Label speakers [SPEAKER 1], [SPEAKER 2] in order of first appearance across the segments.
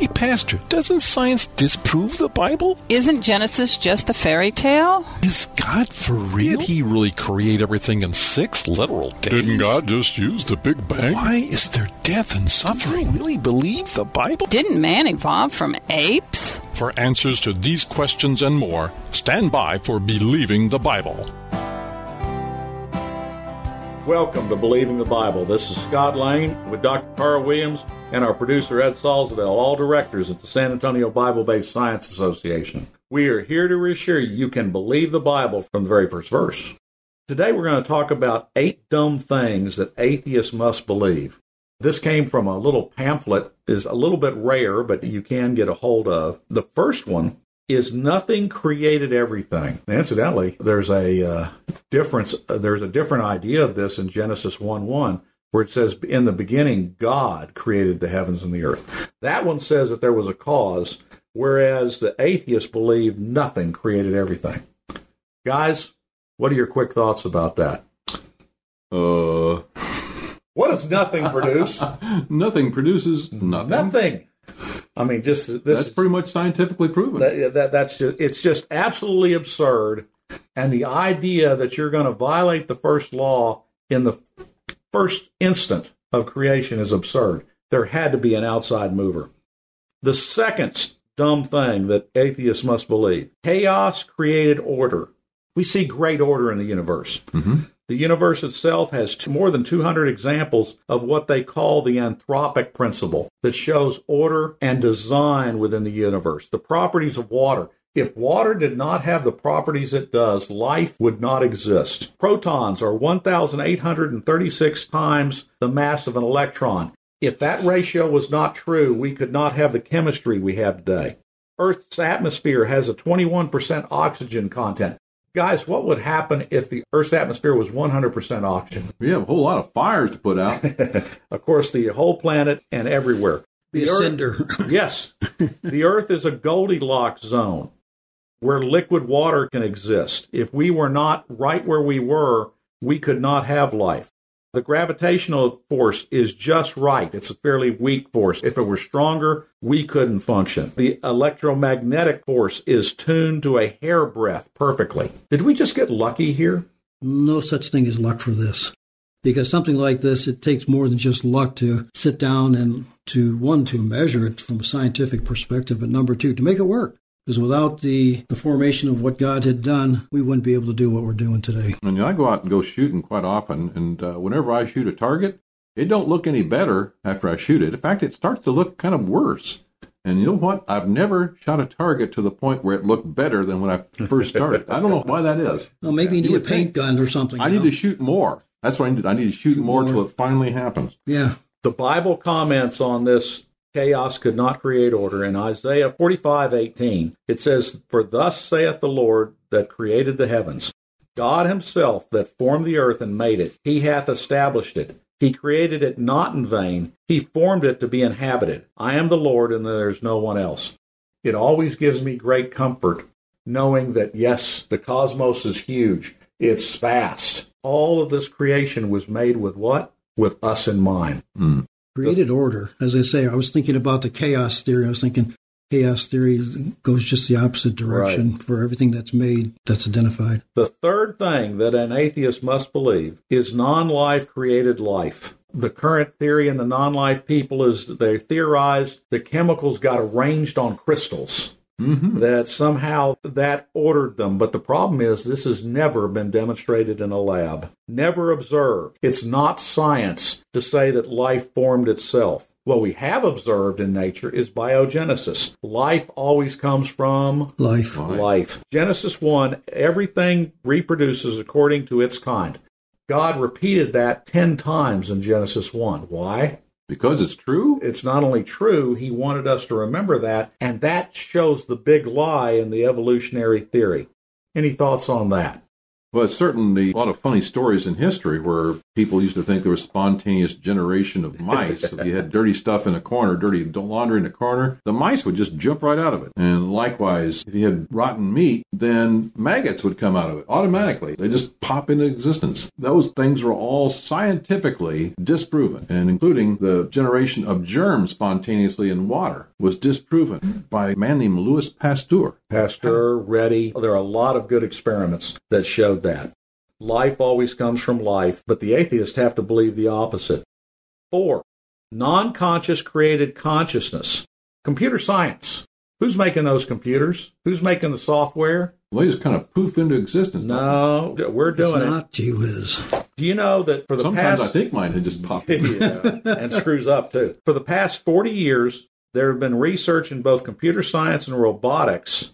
[SPEAKER 1] Hey, Pastor, doesn't science disprove the Bible?
[SPEAKER 2] Isn't Genesis just a fairy tale?
[SPEAKER 1] Is God for real? Did he really create everything in six literal days?
[SPEAKER 3] Didn't God just use the Big Bang?
[SPEAKER 1] Why is there death and suffering? Do really believe the Bible?
[SPEAKER 2] Didn't man evolve from apes?
[SPEAKER 3] For answers to these questions and more, stand by for Believing the Bible.
[SPEAKER 4] Welcome to Believing the Bible. This is Scott Lane with Dr. Carl Williams and our producer Ed Salzadell, all directors at the San Antonio Bible Based Science Association. We are here to reassure you you can believe the Bible from the very first verse. Today we're going to talk about eight dumb things that atheists must believe. This came from a little pamphlet, is a little bit rare, but you can get a hold of. The first one is nothing created everything. Incidentally, there's a uh, difference. Uh, there's a different idea of this in Genesis 1 1, where it says, In the beginning, God created the heavens and the earth. That one says that there was a cause, whereas the atheists believe nothing created everything. Guys, what are your quick thoughts about that?
[SPEAKER 5] Uh,
[SPEAKER 4] what does nothing produce?
[SPEAKER 5] nothing produces nothing.
[SPEAKER 4] Nothing. I mean, just this
[SPEAKER 5] that's pretty much scientifically proven.
[SPEAKER 4] That, that, that's just, it's just absolutely absurd. And the idea that you're going to violate the first law in the first instant of creation is absurd. There had to be an outside mover. The second dumb thing that atheists must believe chaos created order. We see great order in the universe.
[SPEAKER 5] Mm-hmm.
[SPEAKER 4] The universe itself has two, more than 200 examples of what they call the anthropic principle that shows order and design within the universe. The properties of water. If water did not have the properties it does, life would not exist. Protons are 1,836 times the mass of an electron. If that ratio was not true, we could not have the chemistry we have today. Earth's atmosphere has a 21% oxygen content. Guys, what would happen if the Earth's atmosphere was 100% oxygen?
[SPEAKER 5] We have a whole lot of fires to put out.
[SPEAKER 4] of course, the whole planet and everywhere.
[SPEAKER 6] The
[SPEAKER 4] Earth,
[SPEAKER 6] cinder.
[SPEAKER 4] yes. The Earth is a Goldilocks zone where liquid water can exist. If we were not right where we were, we could not have life. The gravitational force is just right. It's a fairly weak force. If it were stronger, we couldn't function. The electromagnetic force is tuned to a hairbreadth perfectly. Did we just get lucky here?
[SPEAKER 6] No such thing as luck for this. Because something like this, it takes more than just luck to sit down and to, one, to measure it from a scientific perspective, but number two, to make it work. Because without the, the formation of what God had done, we wouldn't be able to do what we're doing today.
[SPEAKER 5] And I go out and go shooting quite often, and uh, whenever I shoot a target, it don't look any better after I shoot it. In fact, it starts to look kind of worse. And you know what? I've never shot a target to the point where it looked better than when I first started. I don't know why that is.
[SPEAKER 6] Well, maybe you need a paint gun or something.
[SPEAKER 5] I need
[SPEAKER 6] know?
[SPEAKER 5] to shoot more. That's what I need. I need to shoot, shoot more until it finally happens.
[SPEAKER 6] Yeah.
[SPEAKER 4] The Bible comments on this chaos could not create order. In Isaiah 45:18, it says, For thus saith the Lord that created the heavens, God himself that formed the earth and made it, he hath established it. He created it not in vain, he formed it to be inhabited. I am the Lord, and there is no one else. It always gives me great comfort knowing that, yes, the cosmos is huge, it's vast. All of this creation was made with what? With us in mind.
[SPEAKER 5] Mm
[SPEAKER 6] created order. As I say, I was thinking about the chaos theory. I was thinking chaos theory goes just the opposite direction
[SPEAKER 4] right.
[SPEAKER 6] for everything that's made, that's identified.
[SPEAKER 4] The third thing that an atheist must believe is non life created life. The current theory in the non life people is they theorize the chemicals got arranged on crystals.
[SPEAKER 5] Mm-hmm.
[SPEAKER 4] That somehow that ordered them. But the problem is, this has never been demonstrated in a lab, never observed. It's not science to say that life formed itself. What we have observed in nature is biogenesis. Life always comes from
[SPEAKER 6] life.
[SPEAKER 4] Life. Genesis 1, everything reproduces according to its kind. God repeated that 10 times in Genesis 1. Why?
[SPEAKER 5] Because it's true?
[SPEAKER 4] It's not only true, he wanted us to remember that, and that shows the big lie in the evolutionary theory. Any thoughts on that?
[SPEAKER 5] It's certainly a lot of funny stories in history where people used to think there was spontaneous generation of mice. if you had dirty stuff in a corner, dirty laundry in a corner, the mice would just jump right out of it. And likewise, if you had rotten meat, then maggots would come out of it automatically. They just pop into existence. Those things were all scientifically disproven, and including the generation of germs spontaneously in water was disproven by a man named Louis Pasteur.
[SPEAKER 4] Pasteur, oh. Redi, there are a lot of good experiments that showed that. Life always comes from life, but the atheists have to believe the opposite. Four, non conscious created consciousness. Computer science. Who's making those computers? Who's making the software?
[SPEAKER 5] Well, they just kind of poof into existence.
[SPEAKER 4] No, we're doing
[SPEAKER 6] it's
[SPEAKER 4] it.
[SPEAKER 6] not, gee whiz.
[SPEAKER 4] Do you know that for the
[SPEAKER 5] Sometimes
[SPEAKER 4] past
[SPEAKER 5] I think mine had just popped.
[SPEAKER 4] yeah, and screws up too. For the past 40 years, there have been research in both computer science and robotics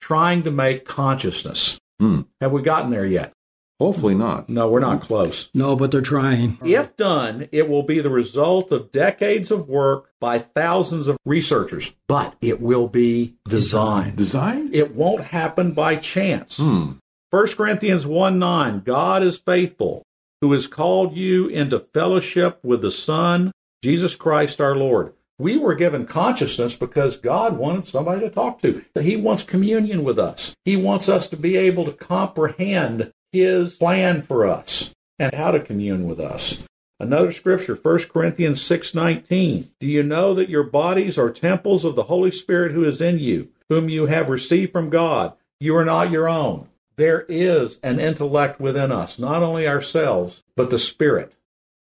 [SPEAKER 4] trying to make consciousness.
[SPEAKER 5] Hmm.
[SPEAKER 4] Have we gotten there yet?
[SPEAKER 5] Hopefully not.
[SPEAKER 4] No, we're not close.
[SPEAKER 6] No, but they're trying.
[SPEAKER 4] If done, it will be the result of decades of work by thousands of researchers, but it will be designed.
[SPEAKER 5] Designed?
[SPEAKER 4] It won't happen by chance.
[SPEAKER 5] Hmm.
[SPEAKER 4] 1 Corinthians 1 9, God is faithful, who has called you into fellowship with the Son, Jesus Christ our Lord. We were given consciousness because God wanted somebody to talk to. He wants communion with us. He wants us to be able to comprehend His plan for us and how to commune with us. Another scripture, 1 Corinthians 6:19. Do you know that your bodies are temples of the Holy Spirit who is in you, whom you have received from God? You are not your own. There is an intellect within us, not only ourselves, but the Spirit.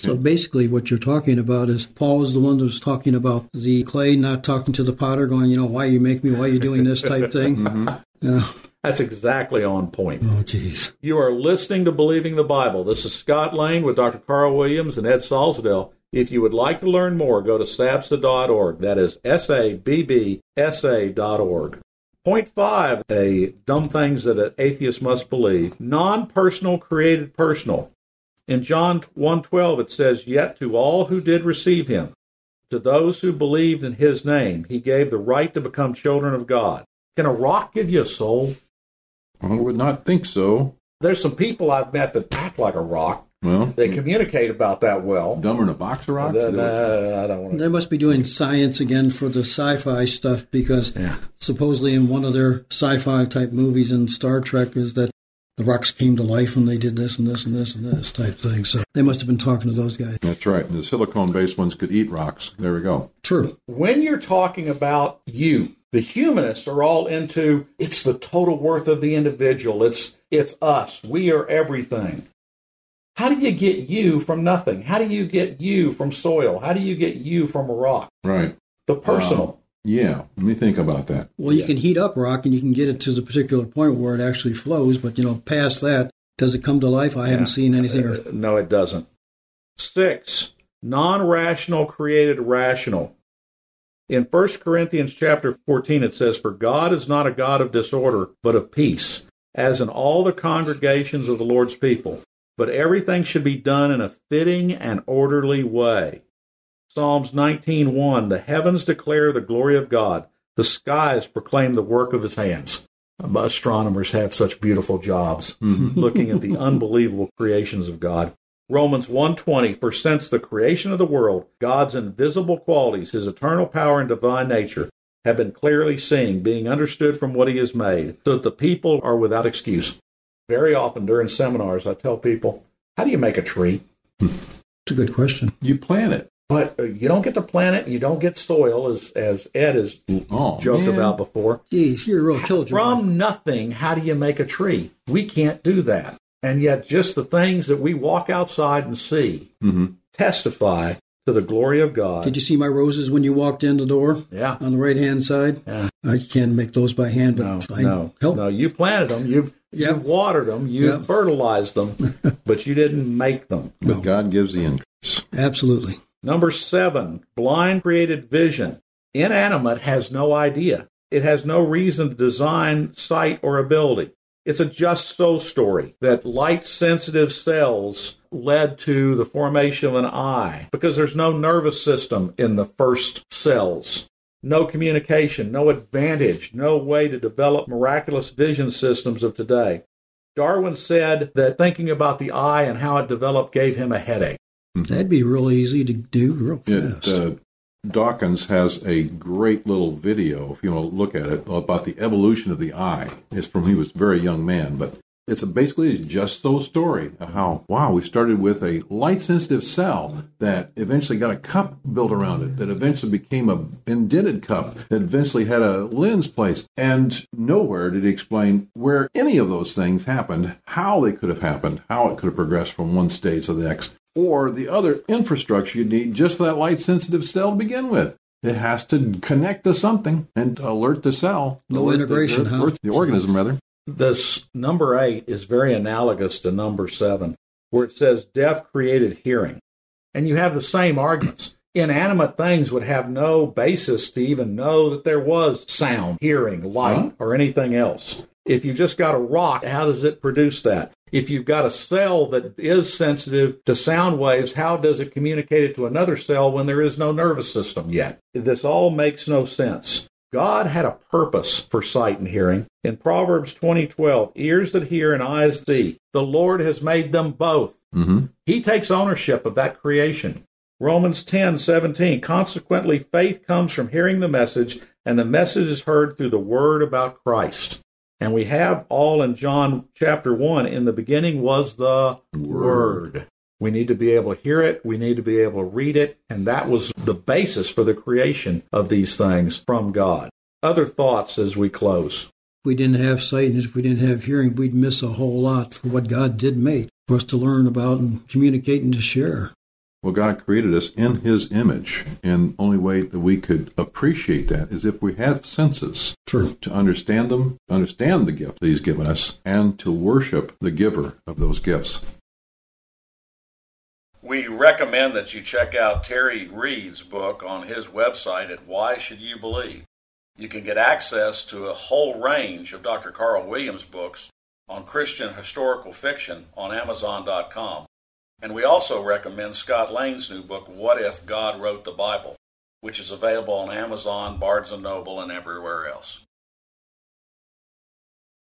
[SPEAKER 6] So basically, what you're talking about is Paul is the one that was talking about the clay not talking to the potter, going, you know, why you make me, why you doing this type thing.
[SPEAKER 5] Mm-hmm.
[SPEAKER 6] You know,
[SPEAKER 4] That's exactly on point.
[SPEAKER 6] oh jeez.
[SPEAKER 4] You are listening to Believing the Bible. This is Scott Lane with Dr. Carl Williams and Ed Salzadell. If you would like to learn more, go to sabsa.org. That is S A B B S A dot org. Point five, a dumb things that an atheist must believe. Non-personal created personal. In John 1:12 it says, "Yet to all who did receive him, to those who believed in his name, he gave the right to become children of God." Can a rock give you a soul?
[SPEAKER 5] I would not think so.
[SPEAKER 4] There's some people I've met that act like a rock.
[SPEAKER 5] Well,
[SPEAKER 4] They communicate about that well.
[SPEAKER 5] dumber than a box of rocks?
[SPEAKER 4] Uh, I don't want to.
[SPEAKER 6] They must be doing science again for the sci-fi stuff because
[SPEAKER 4] Yeah.
[SPEAKER 6] supposedly in one of their sci-fi type movies in Star Trek is that the rocks came to life and they did this and this and this and this type thing. So they must have been talking to those guys.
[SPEAKER 5] That's right. The silicone-based ones could eat rocks. There we go.
[SPEAKER 6] True.
[SPEAKER 4] When you're talking about you, the humanists are all into it's the total worth of the individual. It's it's us. We are everything. How do you get you from nothing? How do you get you from soil? How do you get you from a rock?
[SPEAKER 5] Right.
[SPEAKER 4] The personal.
[SPEAKER 5] Um, Yeah. Let me think about that.
[SPEAKER 6] Well, you
[SPEAKER 4] Yeah.
[SPEAKER 6] can heat up rock and you can get it to the particular point where it actually flows, but you know, past that, does it come to life? I haven't seen anything. Or,
[SPEAKER 4] Uh, no, it doesn't. Six, non-rational created rational. In 1 Corinthians chapter 14 it says, For God is not a God of disorder, but of peace, as in all the congregations of the Lord's people. But everything should be done in a fitting and orderly way. Psalms 19:1 The heavens declare the glory of God, the skies proclaim the work of his hands. Astronomers have such beautiful jobs mm-hmm. looking at the unbelievable creations of God. Romans 1:20 For since the creation of the world God's invisible qualities his eternal power and divine nature have been clearly seen being understood from what he has made so that the people are without excuse. Very often during seminars I tell people, how do you make a tree?
[SPEAKER 6] it's a good question.
[SPEAKER 5] You plant it.
[SPEAKER 4] But uh, you don't get the planet, you don't get soil as as Ed has
[SPEAKER 5] Oh,
[SPEAKER 4] joked
[SPEAKER 5] man.
[SPEAKER 4] about before.
[SPEAKER 6] Geez, you're a real killjoy.
[SPEAKER 4] From nothing, how do you make a tree? We can't do that. And yet, just the things that we walk outside and see
[SPEAKER 5] Mhm.
[SPEAKER 4] testify to the glory of God.
[SPEAKER 6] Did you see my roses when you walked in the door
[SPEAKER 4] yeah.
[SPEAKER 6] on the right hand side?
[SPEAKER 4] Yeah.
[SPEAKER 6] I can't make those by hand, but
[SPEAKER 4] No,
[SPEAKER 6] I
[SPEAKER 4] no,
[SPEAKER 6] help.
[SPEAKER 4] no. You planted them. You've,
[SPEAKER 6] Yep.
[SPEAKER 4] you've watered them. You've
[SPEAKER 6] Yep.
[SPEAKER 4] fertilized them, but you didn't make them.
[SPEAKER 5] But God gives the increase.
[SPEAKER 6] Absolutely.
[SPEAKER 4] Number seven, blind created vision. Inanimate has no idea. It has no reason to design, sight, or ability. It's a just so story that light sensitive cells led to the formation of an eye because there's no nervous system in the first cells. No communication, no advantage, no way to develop miraculous vision systems of today. Darwin said that thinking about the eye and how it developed gave him a headache.
[SPEAKER 6] That'd be real easy to do real fast.
[SPEAKER 5] It, uh, Dawkins has a great little video, if you want to look at it, about the evolution of the eye. It's from he was a very young man, but it's a basically just so story of how wow we started with a light sensitive cell that eventually got a cup built around it that eventually became a indented cup that eventually had a lens placed and nowhere did he explain where any of those things happened how they could have happened how it could have progressed from one stage to the next or the other infrastructure you need just for that light sensitive cell to begin with it has to connect to something and alert the cell.
[SPEAKER 6] No integration,
[SPEAKER 5] the,
[SPEAKER 6] huh?
[SPEAKER 5] the organism, rather.
[SPEAKER 4] This number eight is very analogous to number seven, where it says deaf created hearing. And you have the same arguments. Inanimate things would have no basis to even know that there was sound, hearing, light,
[SPEAKER 5] Huh?
[SPEAKER 4] or anything else. If you just got a rock, how does it produce that? If you've got a cell that is sensitive to sound waves, how does it communicate it to another cell when there is no nervous system yet? This all makes no sense. God had a purpose for sight and hearing. In Proverbs 20:12, ears that hear and eyes see, the Lord has made them both.
[SPEAKER 5] Mm-hmm.
[SPEAKER 4] He takes ownership of that creation. Romans 10:17, consequently faith comes from hearing the message and the message is heard through the word about Christ. And we have all in John chapter 1 in the beginning was the word. We need to be able to hear it, we need to be able to read it, and that was the basis for the creation of these things from God. Other thoughts as we close.
[SPEAKER 6] If we didn't have sight and if we didn't have hearing, we'd miss a whole lot for what God did make for us to learn about and communicate and to share.
[SPEAKER 5] Well, God created us in His image, and the only way that we could appreciate that is if we have senses
[SPEAKER 6] True.
[SPEAKER 5] to understand them, understand the gift that He's given us, and to worship the giver of those gifts.
[SPEAKER 4] We recommend that you check out Terry Reed's book on his website at Why Should You Believe. You can get access to a whole range of Dr. Carl Williams books on Christian historical fiction on Amazon.com. And we also recommend Scott Lane's new book, What If God Wrote the Bible, which is available on Amazon, Barnes & Noble, and everywhere else.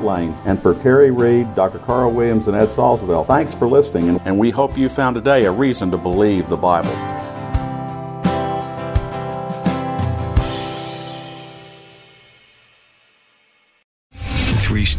[SPEAKER 7] Lane, and for Terry Reed, Dr. Carl Williams, and Ed Salzville, thanks for listening. And
[SPEAKER 4] we hope you found today a reason to believe the Bible.